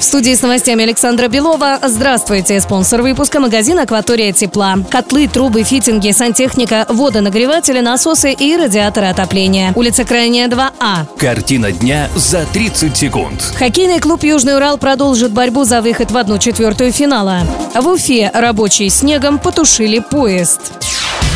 В студии с новостями Александра Белова. Здравствуйте. Спонсор выпуска – магазин «Акватория тепла». Котлы, трубы, фитинги, сантехника, водонагреватели, насосы и радиаторы отопления. Улица Крайняя, 2А. Картина дня за 30 секунд. Хоккейный клуб «Южный Урал» продолжит борьбу за выход в одну четвертую финала. В Уфе рабочие снегом потушили поезд.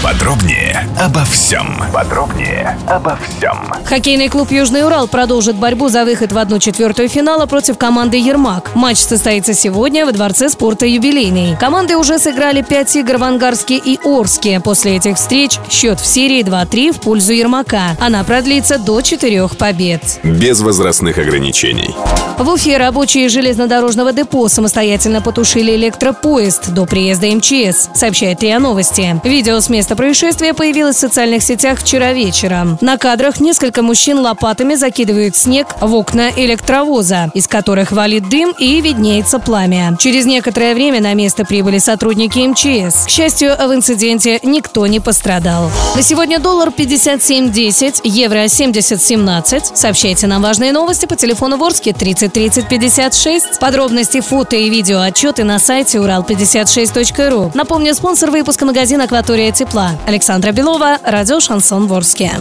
Подробнее обо всем. Подробнее обо всем. Хоккейный клуб «Южный Урал» продолжит борьбу за выход в одну четвертую финала против команды «Ермак». Матч состоится сегодня во Дворце спорта «Юбилейный». Команды уже сыграли 5 игр в Ангарске и Орске. После этих встреч счет в серии 2-3 в пользу «Ермака». Она продлится до четырех побед. Без возрастных ограничений. В Уфе рабочие железнодорожного депо самостоятельно потушили электропоезд до приезда МЧС, сообщает РИА Новости. Видео с места происшествия появилось в социальных сетях вчера вечером. На кадрах несколько мужчин лопатами закидывают снег в окна электровоза, из которых валит дым и виднеется пламя. Через некоторое время на место прибыли сотрудники МЧС. К счастью, в инциденте никто не пострадал. На сегодня доллар 57.10, евро 70.17. Сообщайте нам важные новости по телефону Ворске 30 30 56. Подробности, фото и видео отчеты на сайте урал56.ру. Напомню, спонсор выпуска магазин «Акватория тепла». Александра Белова, радио «Шансон Ворске».